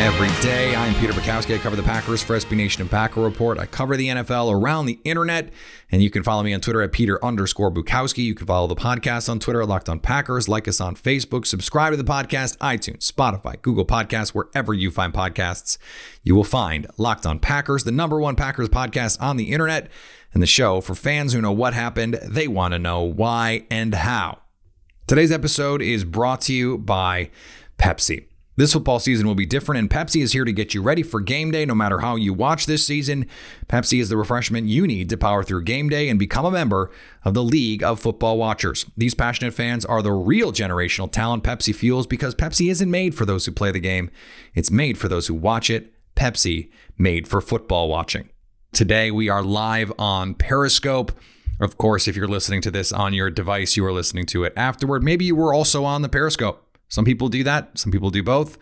every day. I'm Peter Bukowski. I cover the Packers for SB Nation and Packer Report. I cover the NFL around the internet, and you can follow me on Twitter at Peter underscore Bukowski. You can follow the podcast on Twitter at Locked On Packers. Like us on Facebook. Subscribe to the podcast, iTunes, Spotify, Google Podcasts, wherever you find podcasts. You will find Locked On Packers, the number one Packers podcast on the internet, and the show for fans who know what happened. They want to know why and how. Today's episode is brought to you by Pepsi. This football season will be different, and Pepsi is here to get you ready for game day no matter how you watch this season. Pepsi is the refreshment you need to power through game day and become a member of the League of Football Watchers. These passionate fans are the real generational talent Pepsi fuels because Pepsi isn't made for those who play the game, it's made for those who watch it. Pepsi, made for football watching. Today, we are live on Periscope. Of course, if you're listening to this on your device, you are listening to it afterward. Maybe you were also on the Periscope. Some people do that, some people do both.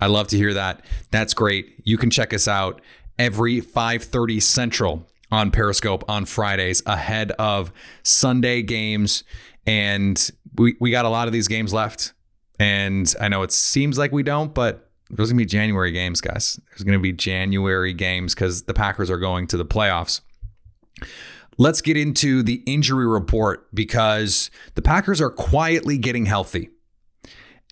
I love to hear that. That's great. You can check us out every 5:30 Central on Periscope on Fridays ahead of Sunday games and we we got a lot of these games left. And I know it seems like we don't, but there's going to be January games, guys. There's going to be January games cuz the Packers are going to the playoffs. Let's get into the injury report because the Packers are quietly getting healthy.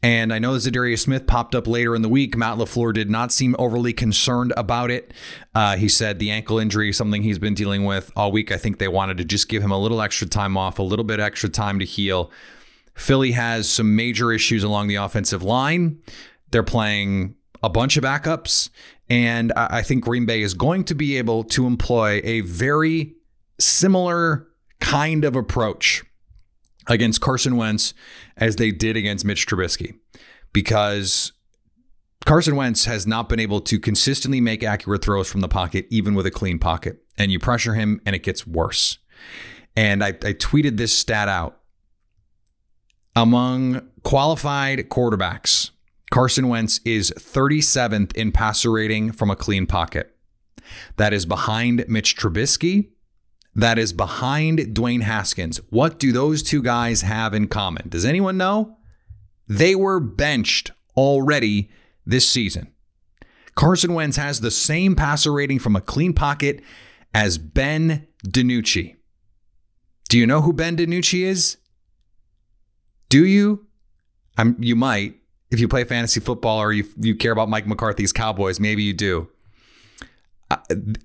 And I know Za'Darius Smith popped up later in the week. Matt LaFleur did not seem overly concerned about it. Uh, he said the ankle injury is something he's been dealing with all week. I think they wanted to just give him a little extra time off, a little bit extra time to heal. Philly has some major issues along the offensive line. They're playing a bunch of backups. And I I think Green Bay is going to be able to employ a very similar kind of approach against Carson Wentz as they did against Mitch Trubisky because Carson Wentz has not been able to consistently make accurate throws from the pocket, even with a clean pocket. And you pressure him and it gets worse. And I, I tweeted this stat out. Among qualified quarterbacks, Carson Wentz is 37th in passer rating from a clean pocket. That is behind Mitch Trubisky that is behind Dwayne Haskins. What do those two guys have in common? Does anyone know? They were benched already this season. Carson Wentz has the same passer rating from a clean pocket as Ben DiNucci. Do you know who Ben DiNucci is? Do you? I'm, you might. If you play fantasy football or you, you care about Mike McCarthy's Cowboys, maybe you do. Uh,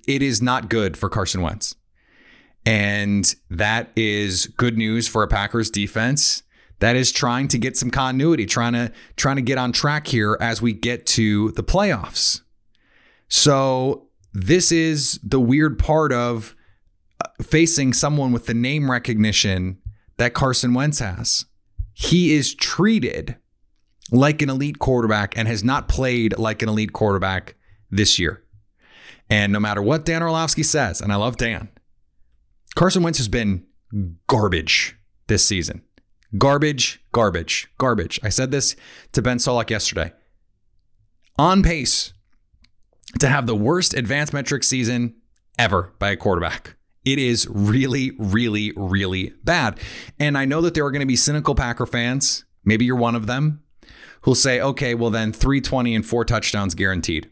it is not good for Carson Wentz. And that is good news for a Packers defense that is trying to get some continuity, trying to trying to get on track here as we get to the playoffs. So this is the weird part of uh, facing someone with the name recognition that Carson Wentz has. He is treated like an elite quarterback and has not played like an elite quarterback this year. And no matter what Dan Orlovsky says, and I love Dan, Carson Wentz has been garbage this season. Garbage, garbage, garbage. I said this to Ben Solak yesterday. On pace to have the worst advanced metric season ever by a quarterback. It is really, really, really bad. And I know that there are going to be cynical Packer fans, maybe you're one of them, who'll say, okay, well, then 320 and four touchdowns guaranteed.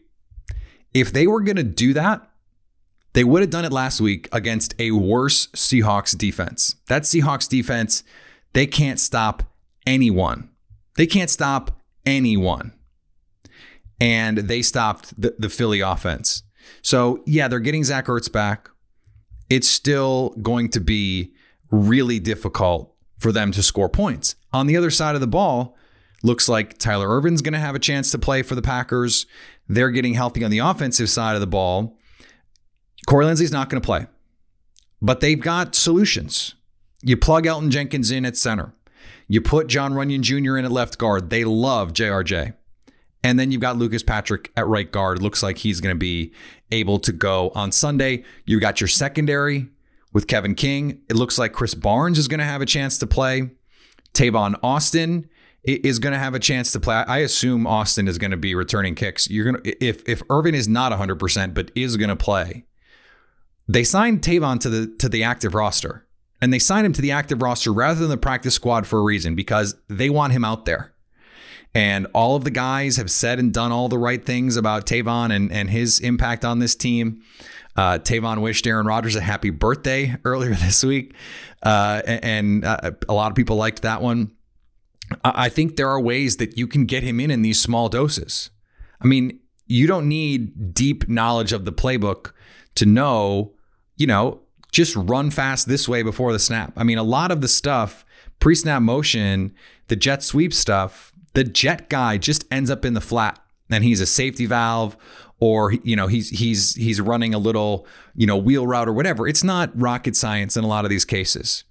If they were going to do that, they would have done it last week against a worse Seahawks defense. That Seahawks defense, they can't stop anyone. They can't stop anyone. and they stopped the, the Philly offense. So, yeah, they're getting Zach Ertz back. It's still going to be really difficult for them to score points. On the other side of the ball, looks like Tyler Ervin's going to have a chance to play for the Packers. They're getting healthy on the offensive side of the ball. Corey Linsley's not going to play, but they've got solutions. You plug Elgton Jenkins in at center. You put Jon Runyan Jr. in at left guard. They love JRJ. And then you've got Lucas Patrick at right guard. Looks like he's going to be able to go on Sunday. You got your secondary with Kevin King. It looks like Krys Barnes is going to have a chance to play. Tavon Austin is going to have a chance to play. I assume Austin is going to be returning kicks. You're going to if if Ervin is not 100% but is going to play. They signed Tavon to the to the active roster. And they signed him to the active roster rather than the practice squad for a reason because they want him out there. And all of the guys have said and done all the right things about Tavon and, and his impact on this team. Uh, Tavon wished Aaron Rodgers a happy birthday earlier this week. Uh, and uh, a lot of people liked that one. I think there are ways that you can get him in in these small doses. I mean, you don't need deep knowledge of the playbook to know, you know, just run fast this way before the snap. I mean, a lot of the stuff, pre snap motion, the jet sweep stuff, the jet guy just ends up in the flat and he's a safety valve or you know he's he's he's running a little you know wheel route or whatever. It's not rocket science in a lot of these cases.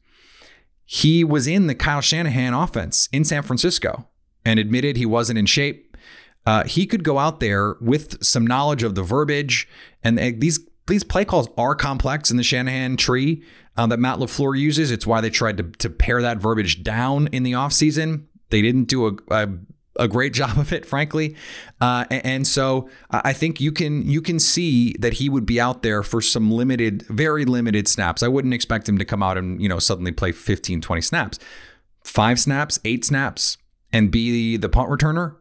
He was in the Kyle Shanahan offense in San Francisco and admitted he wasn't in shape. Uh, he could go out there with some knowledge of the verbiage and these these play calls are complex in the Shanahan tree um, that Matt LaFleur uses. It's why they tried to, to pare that verbiage down in the offseason. They didn't do a, a, a great job of it, frankly. Uh, and so I think you can you can see that he would be out there for some limited, very limited snaps. I wouldn't expect him to come out and, you know, suddenly play 15, 20 snaps. Five snaps, eight snaps, and be the punt returner.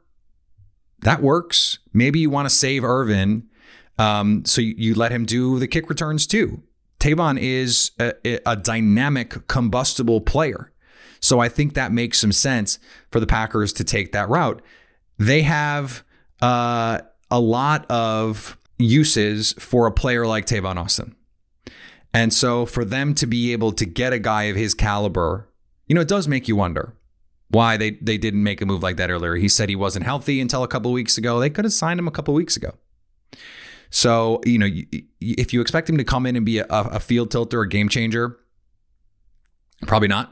That works. Maybe you want to save Ervin um, so you, you, let him do the kick returns too. Tavon is a, a, dynamic, combustible player. So I think that makes some sense for the Packers to take that route. They have uh, a lot of uses for a player like Tavon Austin. And so for them to be able to get a guy of his caliber, you know, it does make you wonder why they, they didn't make a move like that earlier. He said he wasn't healthy until a couple weeks ago. They could have signed him a couple weeks ago. So, you know, if you expect him to come in and be a, a field tilter, a game changer, probably not.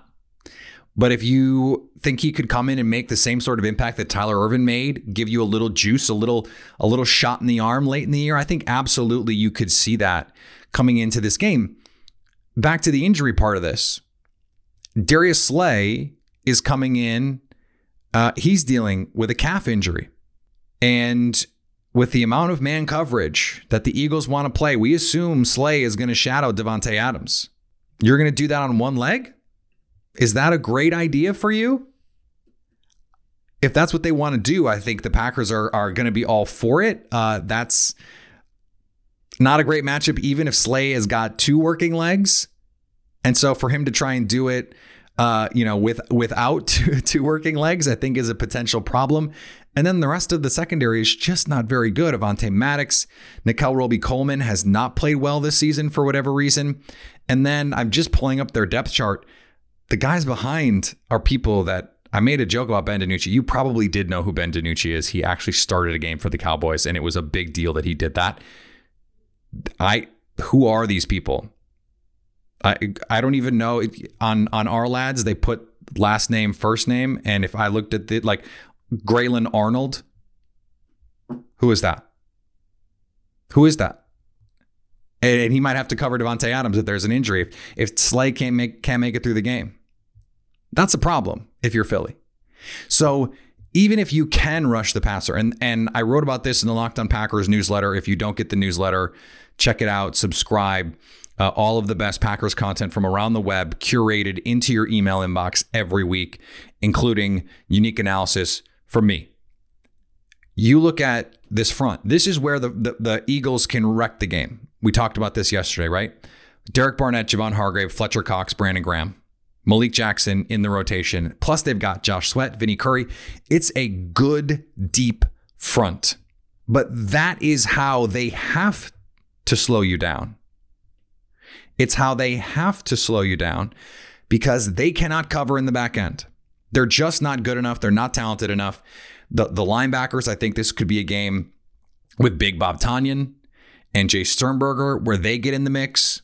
But if you think he could come in and make the same sort of impact that Tyler Ervin made, give you a little juice, a little a little shot in the arm late in the year, I think absolutely you could see that coming into this game. Back to the injury part of this. Darius Slay is coming in. Uh, he's dealing with a calf injury. And with the amount of man coverage that the Eagles want to play, we assume Slay is going to shadow Davante Adams. You're going to do that on one leg? Is that a great idea for you? If that's what they want to do, I think the Packers are are going to be all for it. Uh, that's not a great matchup, even if Slay has got two working legs. And so for him to try and do it, uh, you know, with without two, two working legs, I think is a potential problem. And then the rest of the secondary is just not very good. Avonte Maddox, Nickell Robey Coleman has not played well this season for whatever reason. And then I'm just pulling up their depth chart. The guys behind are people that I made a joke about Ben DiNucci. You probably did know who Ben DiNucci is. He actually started a game for the Cowboys, and it was a big deal that he did that. I who are these people? I I don't even know. On on our lads, they put last name, first name, and if I looked at the like Grayland Arnold. Who is that? Who is that? And, he might have to cover Davante Adams if there's an injury. If, if Slay can't make can't make it through the game, that's a problem if you're Philly. So even if you can rush the passer, and and I wrote about this in the Locked On Packers newsletter. If you don't get the newsletter, check it out. Subscribe. Uh, all of the best Packers content from around the web curated into your email inbox every week, including unique analysis from me. You look at this front. This is where the, the, the Eagles can wreck the game. We talked about this yesterday, right? Derek Barnett, Javon Hargrave, Fletcher Cox, Brandon Graham, Malik Jackson in the rotation. Plus, they've got Josh Sweat, Vinny Curry. It's a good, deep front. But that is how they have to slow you down. It's how they have to slow you down because they cannot cover in the back end. They're just not good enough. They're not talented enough. The, the linebackers, I think this could be a game with Big Bob Tonyan and Jace Sternberger where they get in the mix.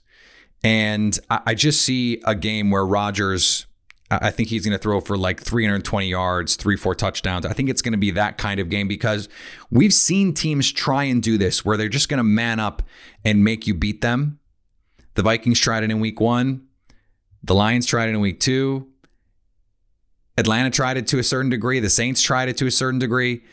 And I, I just see a game where Rodgers, I think he's going to throw for like 320 yards, three, four touchdowns. I think it's going to be that kind of game because we've seen teams try and do this where they're just going to man up and make you beat them. The Vikings tried it in week one. The Lions tried it in week two. Atlanta tried it to a certain degree. The Saints tried it to a certain degree.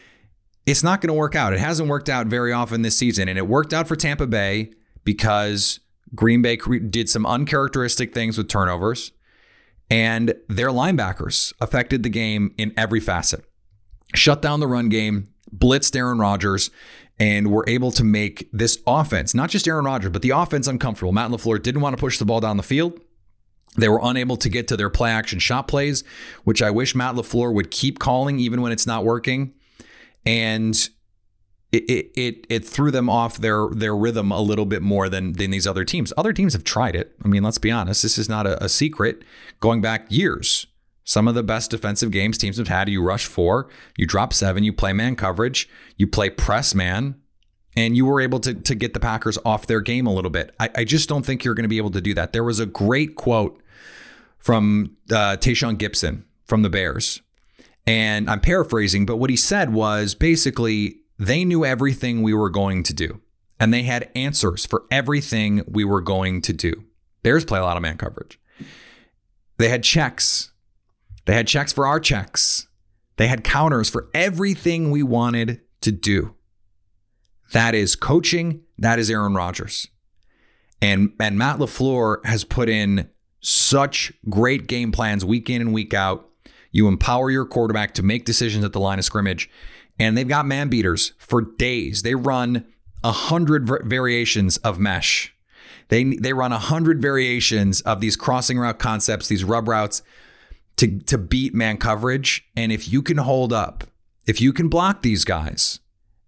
It's not going to work out. It hasn't worked out very often this season. And it worked out for Tampa Bay because Green Bay did some uncharacteristic things with turnovers, and their linebackers affected the game in every facet. Shut down the run game, blitzed Aaron Rodgers, and were able to make this offense, not just Aaron Rodgers, but the offense uncomfortable. Matt LaFleur didn't want to push the ball down the field. They were unable to get to their play action shot plays, which I wish Matt LaFleur would keep calling even when it's not working. And it, it, it, threw them off their their rhythm a little bit more than than these other teams. Other teams have tried it. I mean, let's be honest. This is not a, a secret. Going back years, some of the best defensive games teams have had. You rush four, you drop seven, you play man coverage, you play press man, and you were able to, to get the Packers off their game a little bit. I, I just don't think you're going to be able to do that. There was a great quote from uh, Tashaun Gipson from the Bears. And I'm paraphrasing, but what he said was basically they knew everything we were going to do, and they had answers for everything we were going to do. Bears play a lot of man coverage. They had checks. They had checks for our checks. They had counters for everything we wanted to do. That is coaching. That is Aaron Rodgers. And, and Matt LaFleur has put in such great game plans week in and week out. You empower your quarterback to make decisions at the line of scrimmage, and they've got man beaters for days. They run a hundred variations of mesh. They they run a hundred variations of these crossing route concepts, these rub routes to to beat man coverage. And if you can hold up, if you can block these guys,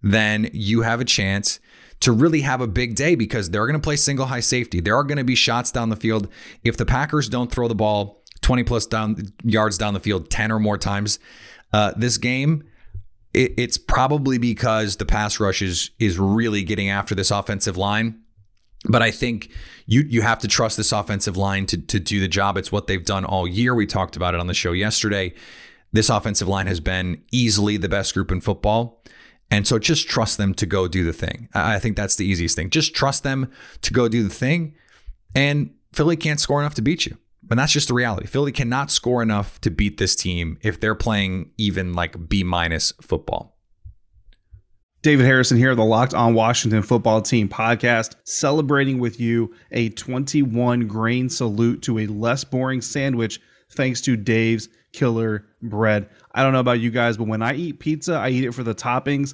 then you have a chance to really have a big day because they're going to play single high safety. There are going to be shots down the field. If the Packers don't throw the ball 20 plus down yards down the field 10 or more times uh, this game, it, it's probably because the pass rush is is really getting after this offensive line. But I think you you have to trust this offensive line to to do the job. It's what they've done all year. We talked about it on the show yesterday. This offensive line has been easily the best group in football. And so just trust them to go do the thing. I think that's the easiest thing. Just trust them to go do the thing. And Philly can't score enough to beat you. And that's just the reality. Philly cannot score enough to beat this team if they're playing even like B minus football. David Harrison here, the Locked On Washington Football Team podcast, celebrating with you a 21 grain salute to a less boring sandwich thanks to Dave's Killer Bread. I don't know about you guys, but when I eat pizza, I eat it for the toppings,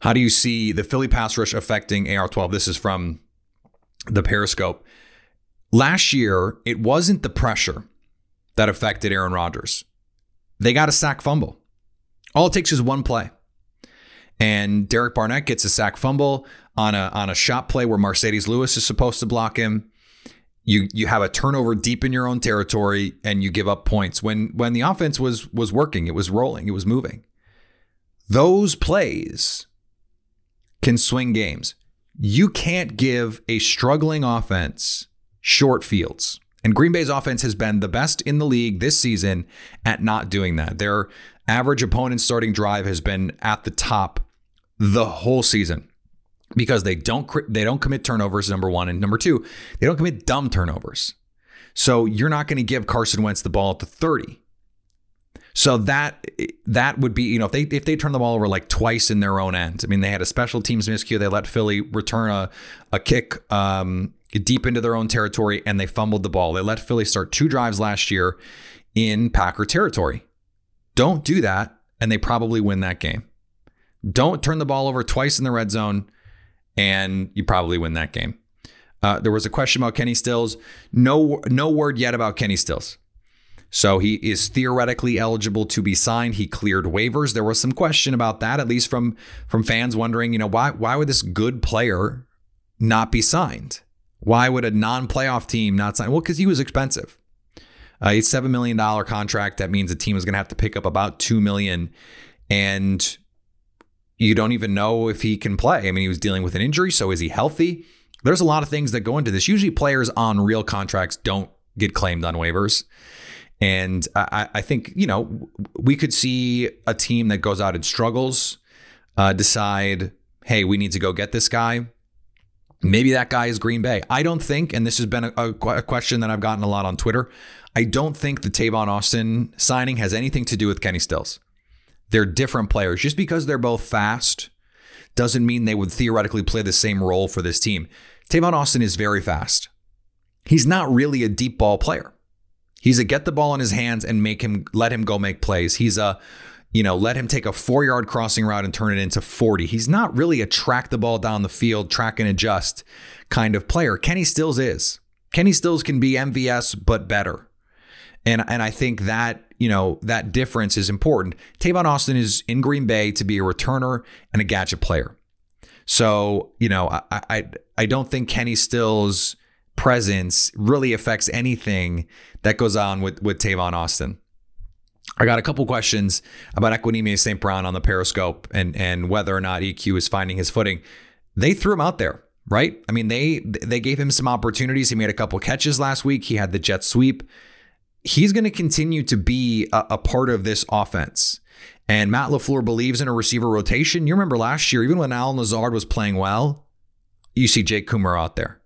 How do you see the Philly pass rush affecting AR12? This is from the Periscope. Last year, it wasn't the pressure that affected Aaron Rodgers. They got a sack fumble. All it takes is one play. And Derek Barnett gets a sack fumble on a on a shot play where Marcedes Lewis is supposed to block him. You you have a turnover deep in your own territory and you give up points. When when the offense was was working, it was rolling, it was moving. Those plays can swing games. You can't give a struggling offense short fields. And Green Bay's offense has been the best in the league this season at not doing that. Their average opponent starting drive has been at the top the whole season because they don't they don't commit turnovers number 1 and number 2, they don't commit dumb turnovers. So you're not going to give Carson Wentz the ball at the 30. So that that would be, you know, if they if they turn the ball over like twice in their own end. I mean, they had a special teams miscue. They let Philly return a a kick um, deep into their own territory, and they fumbled the ball. They let Philly start two drives last year in Packer territory. Don't do that, and they probably win that game. Don't turn the ball over twice in the red zone, and you probably win that game. Uh, there was a question about Kenny Stills. No, no word yet about Kenny Stills. So he is theoretically eligible to be signed. He cleared waivers. There was some question about that, at least from from fans wondering, you know, why why would this good player not be signed? Why would a non-playoff team not sign? Well, because he was expensive. Uh, it's seven million dollar contract. That means the team is going to have to pick up about two million, and you don't even know if he can play. I mean, he was dealing with an injury, so is he healthy? There's a lot of things that go into this. Usually, players on real contracts don't get claimed on waivers. And I, I, think, you know, we could see a team that goes out and struggles uh, decide, hey, we need to go get this guy. Maybe that guy is Green Bay. I don't think, and this has been a, a question that I've gotten a lot on Twitter. I don't think the Tavon Austin signing has anything to do with Kenny Stills. They're different players. Just because they're both fast doesn't mean they would theoretically play the same role for this team. Tavon Austin is very fast. He's not really a deep ball player. He's a get the ball in his hands and make him let him go make plays. He's a you know, let him take a four yard crossing route and turn it into 40. He's not really a track the ball down the field, track and adjust kind of player. Kenny Stills is. Kenny Stills can be MVS, but better. And, and I think that, you know, that difference is important. Tavon Austin is in Green Bay to be a returner and a gadget player. So, you know, I, I, I don't think Kenny Stills presence really affects anything that goes on with, with Tavon Austin. I got a couple questions about Equanimeous St. Brown on the Periscope and and whether or not EQ is finding his footing. They threw him out there, right? I mean, they they gave him some opportunities. He made a couple catches last week. He had the jet sweep. He's going to continue to be a, a part of this offense. And Matt LaFleur believes in a receiver rotation. You remember last year, even when Allen Lazard was playing well, you see Jake Kumerow out there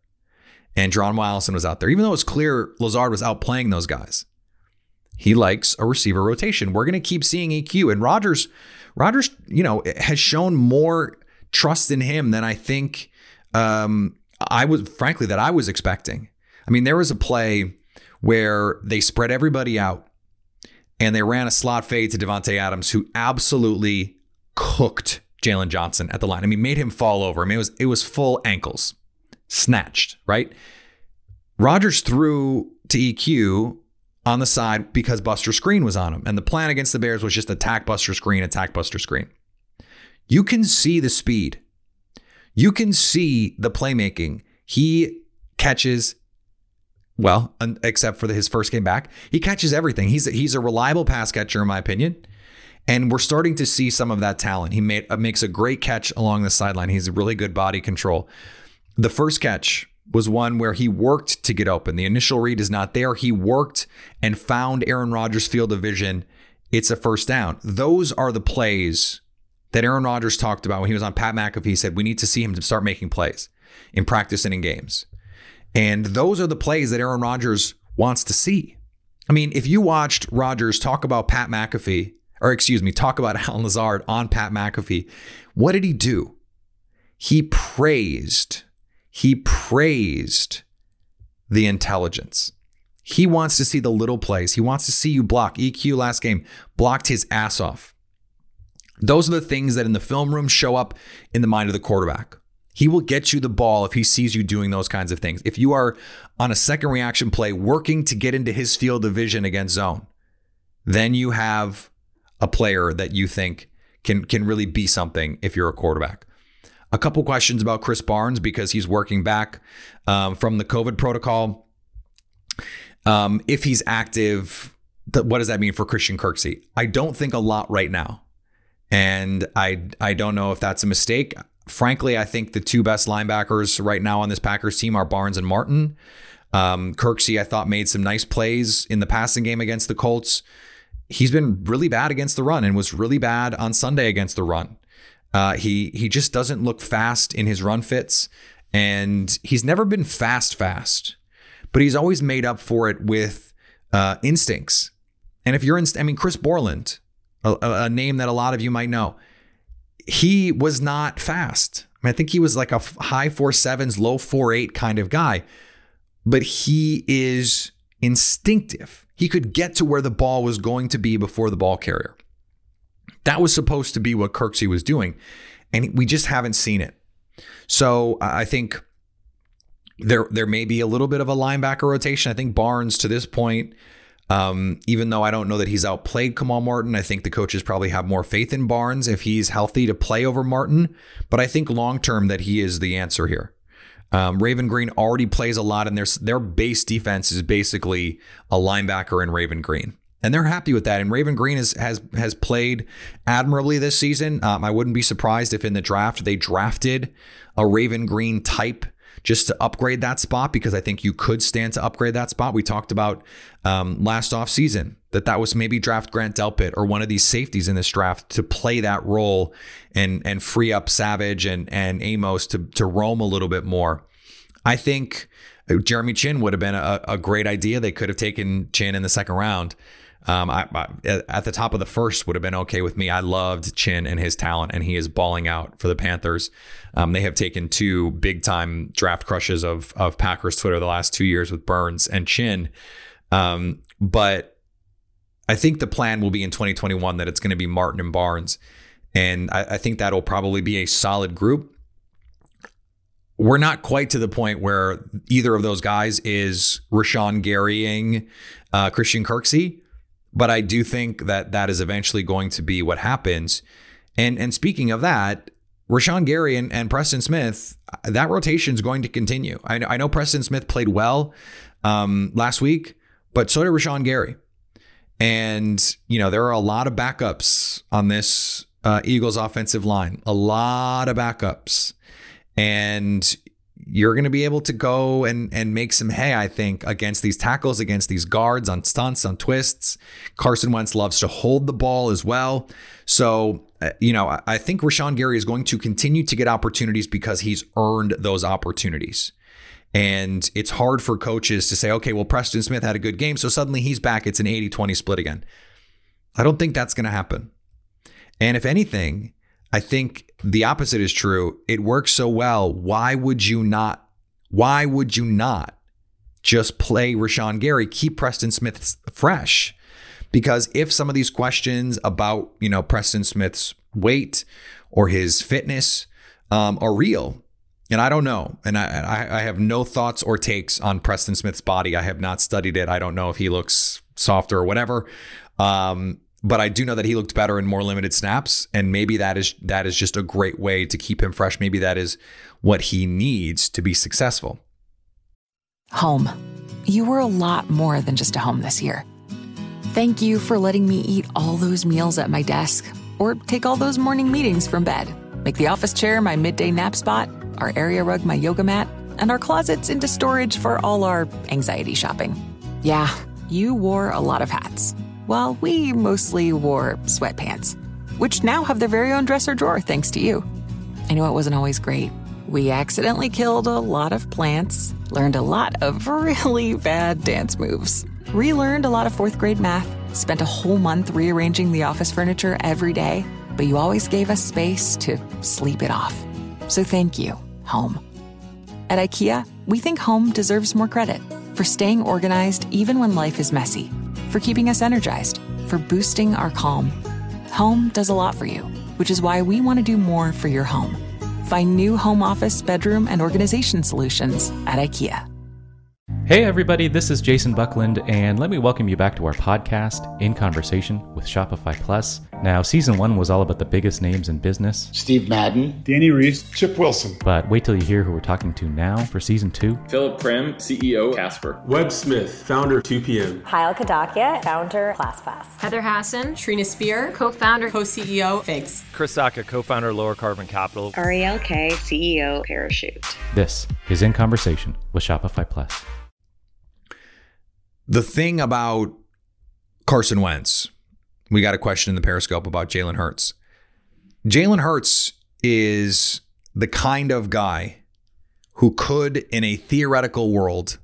and John Wilson was out there. Even though it's clear Lazard was outplaying those guys, he likes a receiver rotation. We're going to keep seeing EQ and Rodgers. Rodgers, you know, has shown more trust in him than I think um, I was, frankly, that I was expecting. I mean, there was a play where they spread everybody out and they ran a slot fade to Davante Adams, who absolutely cooked Jaylon Johnson at the line. I mean, made him fall over. I mean, it was it was full ankles snatched, right? Rodgers threw to EQ on the side because Buster Skrine was on him. And the plan against the Bears was just attack Buster Skrine, attack Buster Skrine. You can see the speed. You can see the playmaking. He catches, well, except for his first game back, he catches everything. He's a, he's a reliable pass catcher, in my opinion. And we're starting to see some of that talent. He made, makes a great catch along the sideline. He's a really good body control. The first catch was one where he worked to get open. The initial read is not there. He worked and found Aaron Rodgers' field of vision. It's a first down. Those are the plays that Aaron Rodgers talked about when he was on Pat McAfee. He said, We need to see him to start making plays in practice and in games. And those are the plays that Aaron Rodgers wants to see. I mean, if you watched Rodgers talk about Pat McAfee, or excuse me, talk about Allen Lazard on Pat McAfee, what did he do? He praised, he praised the intelligence. He wants to see the little plays. He wants to see you block. EQ last game blocked his ass off. Those are the things that in the film room show up in the mind of the quarterback. He will get you the ball if he sees you doing those kinds of things. If you are on a second reaction play working to get into his field of vision against zone, then you have a player that you think can can really be something if you're a quarterback. A couple questions about Krys Barnes because he's working back um, from the COVID protocol. Um, if he's active, th- what does that mean for Christian Kirksey? I don't think a lot right now, and I I don't know if that's a mistake. Frankly, I think the two best linebackers right now on this Packers team are Barnes and Martin. Um, Kirksey, I thought, made some nice plays in the passing game against the Colts. He's been really bad against the run and was really bad on Sunday against the run. Uh, he he just doesn't look fast in his run fits, and he's never been fast fast but he's always made up for it with uh, instincts. And if you're in, I mean, Chris Borland, a, a, name that a lot of you might know, he was not fast. I, mean, I think he was like a high four sevens, low four eight kind of guy, but he is instinctive. He could get to where the ball was going to be before the ball carrier. That was supposed to be what Kirksey was doing, and we just haven't seen it. So I think there there may be a little bit of a linebacker rotation. I think Barnes to this point, um, even though I don't know that he's outplayed Kamal Martin, I think the coaches probably have more faith in Barnes if he's healthy to play over Martin. But I think long term that he is the answer here. Um, Raven Greene already plays a lot, and their their base defense is basically a linebacker in Raven Greene, and they're happy with that. And Raven Greene is, has has played admirably this season. Um, I wouldn't be surprised if in the draft they drafted a Raven Greene type just to upgrade that spot because I think you could stand to upgrade that spot. We talked about um, last offseason that that was maybe draft Grant Delpit or one of these safeties in this draft to play that role and and free up Savage and and Amos to to roam a little bit more. I think Jeremy Chinn would have been a, a great idea. They could have taken Chinn in the second round. Um, I, I, at the top of the first would have been okay with me. I loved Chinn and his talent, and he is balling out for the Panthers. Um, they have taken two big time draft crushes of of Packers Twitter the last two years with Burns and Chinn. Um, but I think the plan will be in 2021 that it's going to be Martin and Barnes, and I, I think that'll probably be a solid group we're not quite to the point where either of those guys is Rashan Garying uh, Christian Kirksey, but I do think that that is eventually going to be what happens. And and speaking of that, Rashan Gary and, and Preston Smith, that rotation is going to continue. I, I know Preston Smith played well um, last week, but so did Rashan Gary. And, you know, there are a lot of backups on this uh, Eagles offensive line, a lot of backups. And you're going to be able to go and and make some hay, I think, against these tackles, against these guards on stunts, on twists. Carson Wentz loves to hold the ball as well. So, uh, you know, I think Rashan Gary is going to continue to get opportunities because he's earned those opportunities. And it's hard for coaches to say, okay, well, Preston Smith had a good game, so suddenly he's back. It's an 80 20 split again. I don't think that's going to happen. And if anything, I think the opposite is true. It works so well. Why would you not? Why would you not just play Rashan Gary? Keep Preston Smith fresh. Because if some of these questions about, you know, Preston Smith's weight or his fitness um, are real, and I don't know, and I, I have no thoughts or takes on Preston Smith's body. I have not studied it. I don't know if he looks softer or whatever. Um, but I do know that he looked better in more limited snaps, and maybe that is that is just a great way to keep him fresh. Maybe that is what he needs to be successful. Home. You were a lot more than just a home this year. Thank you for letting me eat all those meals at my desk or take all those morning meetings from bed. Make the office chair my midday nap spot, our area rug my yoga mat, and our closets into storage for all our anxiety shopping. Yeah, you wore a lot of hats while we mostly wore sweatpants. which now have their very own dresser drawer thanks to you. I know it wasn't always great. We accidentally killed a lot of plants, learned a lot of really bad dance moves, relearned a lot of fourth grade math, spent a whole month rearranging the office furniture every day, but you always gave us space to sleep it off. So thank you, home. At IKEA, we think home deserves more credit for staying organized even when life is messy, for keeping us energized, for boosting our calm. Home does a lot for you, which is why we want to do more for your home. Find new home office, bedroom, and organization solutions at IKEA. Hey, everybody, this is Jason Buckland, and let me welcome you back to our podcast, In Conversation with Shopify Plus. Now, season one was all about the biggest names in business, Steve Madden, Danny Reese, Chip Wilson. but wait till you hear who we're talking to now for season two. Philip Krim, CEO Casper. Webb Smith, founder 2PM. Kyle Kadakia, founder ClassPass. Heather Hasson, Trina Spear, co-founder, co-CEO Figs. Chris Sacca, co-founder Lower Carbon Capital. Ariel Kaye, CEO Parachute. This is In Conversation with Shopify Plus. The thing about Carson Wentz, we got a question in the Periscope about Jalen Hurts. Jalen Hurts is the kind of guy who could, in a theoretical world,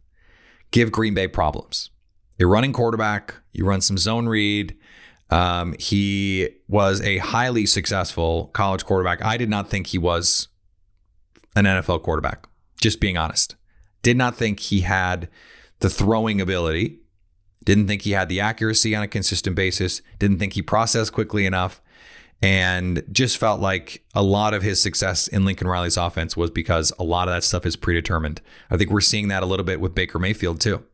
give Green Bay problems. A running quarterback, you run some zone read. Um, he was a highly successful college quarterback. I did not think he was an NFL quarterback, just being honest. Did not think he had the throwing ability. Didn't think he had the accuracy on a consistent basis. Didn't think he processed quickly enough. And just felt like a lot of his success in Lincoln Riley's offense was because a lot of that stuff is predetermined. I think we're seeing that a little bit with Baker Mayfield too.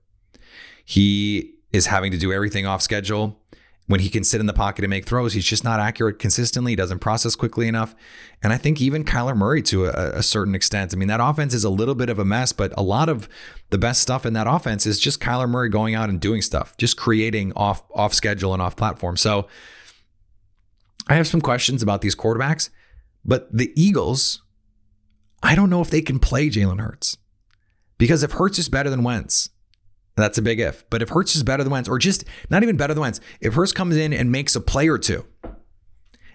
He is having to do everything off schedule. When he can sit in the pocket and make throws, he's just not accurate consistently. He doesn't process quickly enough. And I think even Kyler Murray to a, a, certain extent. I mean, that offense is a little bit of a mess, but a lot of the best stuff in that offense is just Kyler Murray going out and doing stuff, just creating off off schedule and off platform. So I have some questions about these quarterbacks, but the Eagles, I don't know if they can play Jalen Hurts. Because if Hurts is better than Wentz, that's a big if. But if Hurts is better than Wentz, or just not even better than Wentz, if Hurts comes in and makes a play or two,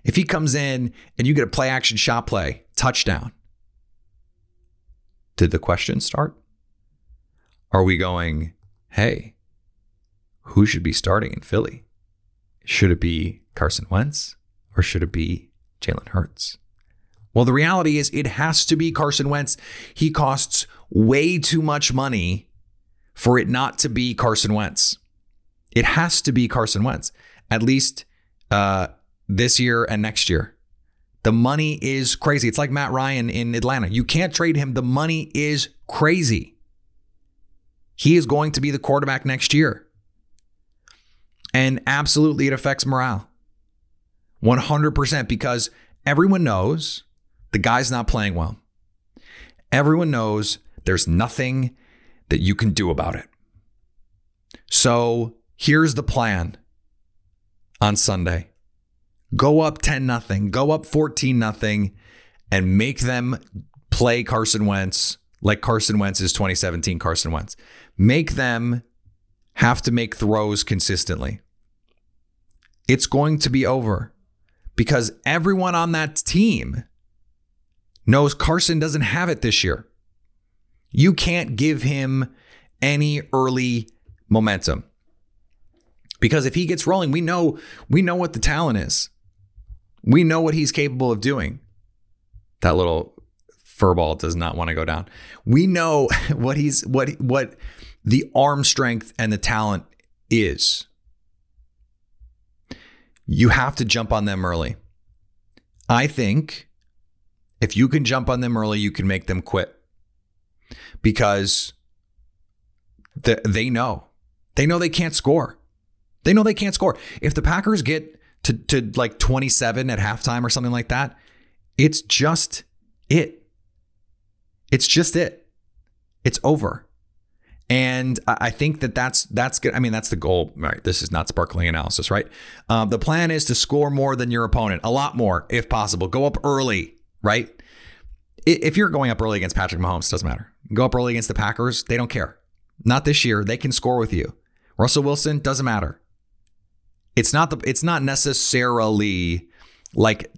if he comes in and you get a play action shot play, touchdown, did the question start? Are we going, hey, who should be starting in Philly? Should it be Carson Wentz or should it be Jalen Hurts? Well, the reality is it has to be Carson Wentz. He costs way too much money for it not to be Carson Wentz. It has to be Carson Wentz, at least uh, this year and next year. The money is crazy. It's like Matt Ryan in Atlanta. You can't trade him. The money is crazy. He is going to be the quarterback next year. And absolutely, it affects morale 100% because everyone knows the guy's not playing well. Everyone knows there's nothing that you can do about it. So here's the plan on Sunday go up 10 nothing, go up 14 nothing, and make them play Carson Wentz like Carson Wentz's 2017 Carson Wentz. Make them have to make throws consistently. It's going to be over because everyone on that team knows Carson doesn't have it this year. You can't give him any early momentum. Because if he gets rolling, we know we know what the talent is. We know what he's capable of doing. That little furball does not want to go down. We know what he's what what the arm strength and the talent is. You have to jump on them early. I think if you can jump on them early, you can make them quit because the, they know. They know they can't score. They know they can't score. If the Packers get to, to like 27 at halftime or something like that, it's just it. It's just it. It's over. And I think that that's that's good. I mean, that's the goal. Right. This is not sparkling analysis, right? Um, the plan is to score more than your opponent, a lot more if possible. Go up early, right? If you're going up early against Patrick Mahomes, doesn't matter. Go up early against the Packers, they don't care. Not this year. They can score with you. Russell Wilson doesn't matter. It's not the it's not necessarily like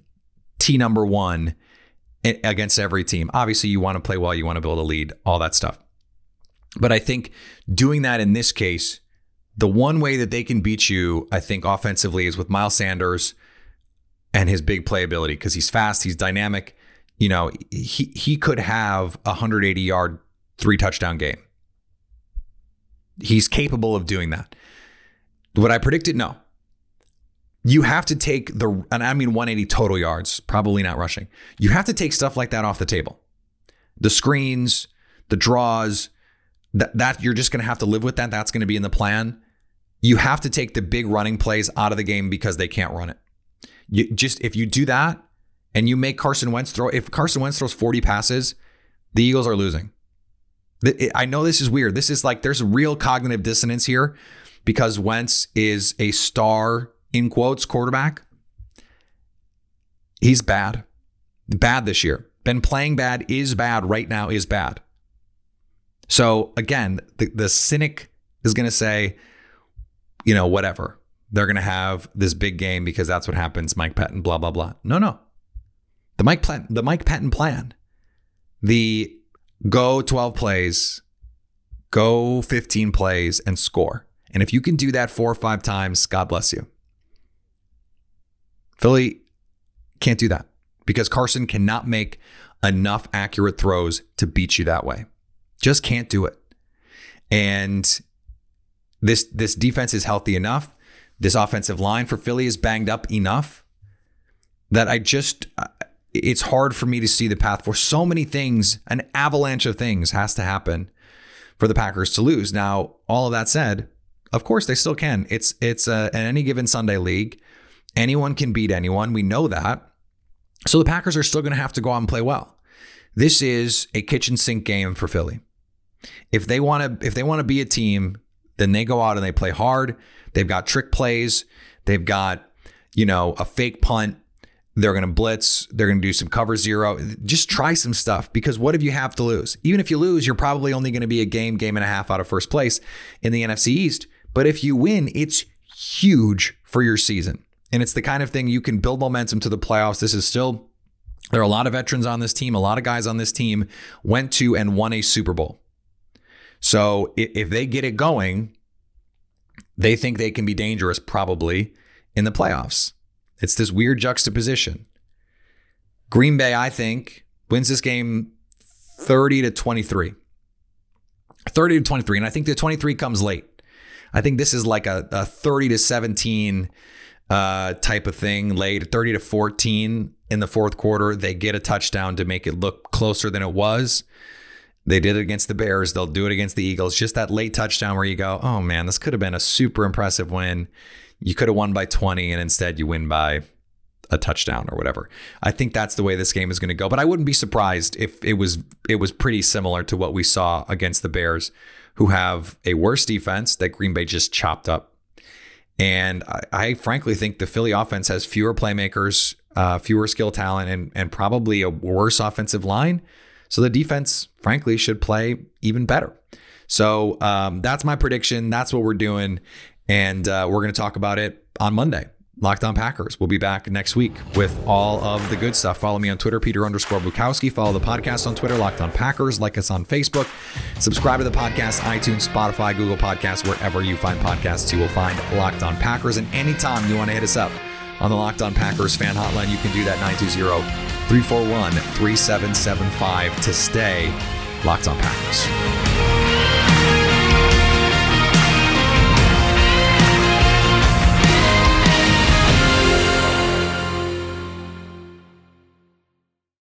T number one against every team. Obviously, you want to play well, you want to build a lead, all that stuff. But I think doing that in this case, the one way that they can beat you, I think, offensively is with Miles Sanders and his big playability because he's fast, he's dynamic. You know, he he could have a 180 yard, three touchdown game. He's capable of doing that. Would I predict it? no. You have to take the, and I mean 180 total yards, probably not rushing. You have to take stuff like that off the table. The screens, the draws, that, that you're just going to have to live with that. That's going to be in the plan. You have to take the big running plays out of the game because they can't run it. You just if you do that and you make Carson Wentz throw, if Carson Wentz throws 40 passes, the Eagles are losing. I know this is weird. This is like there's real cognitive dissonance here because Wentz is a star in quotes quarterback. He's bad. Bad this year. Been playing bad is bad right now is bad. So again, the, the cynic is going to say, you know, whatever. They're going to have this big game because that's what happens. Mike Pettine, blah blah blah. No, no. The Mike the Mike Pettine plan, the go 12 plays, go 15 plays and score. And if you can do that four or five times, God bless you. Philly can't do that because Carson cannot make enough accurate throws to beat you that way. Just can't do it. And this this defense is healthy enough. This offensive line for Philly is banged up enough that I just it's hard for me to see the path for so many things. An avalanche of things has to happen for the Packers to lose. Now, all of that said, of course they still can. It's it's uh, a, an any given Sunday league. Anyone can beat anyone. We know that. So the Packers are still going to have to go out and play well. This is a kitchen sink game for Philly. If they want to if they want to be a team, then they go out and they play hard. They've got trick plays. They've got, you know, a fake punt. They're going to blitz. They're going to do some cover zero. Just try some stuff because what if you have to lose? Even if you lose, you're probably only going to be a game, game and a half out of first place in the NFC East. But if you win, it's huge for your season. And it's the kind of thing you can build momentum to the playoffs. This is still, there are a lot of veterans on this team. A lot of guys on this team went to and won a Super Bowl. So if they get it going, they think they can be dangerous probably in the playoffs. It's this weird juxtaposition. Green Bay, I think, wins this game 30 to 23. 30 to 23. And I think the 23 comes late. I think this is like a, a 30 to 17 uh, type of thing, late 30 to 14 in the fourth quarter. They get a touchdown to make it look closer than it was. They did it against the Bears. They'll do it against the Eagles. Just that late touchdown where you go, oh man, this could have been a super impressive win. You could have won by 20 and instead you win by a touchdown or whatever. I think that's the way this game is going to go. But I wouldn't be surprised if it was it was pretty similar to what we saw against the Bears, who have a worse defense that Green Bay just chopped up. And I, I frankly think the Philly offense has fewer playmakers, uh, fewer skill talent, and and probably a worse offensive line. So the defense, frankly, should play even better. So um, that's my prediction. That's what we're doing. And uh, we're going to talk about it on Monday. Locked on Packers. We'll be back next week with all of the good stuff. Follow me on Twitter, Peter underscore Bukowski. Follow the podcast on Twitter, Locked on Packers. Like us on Facebook. Subscribe to the podcast, iTunes, Spotify, Google Podcasts, wherever you find podcasts, you will find Locked on Packers. And anytime you want to hit us up on the Locked on Packers fan hotline, you can do that 920 341 3775 to stay locked on Packers.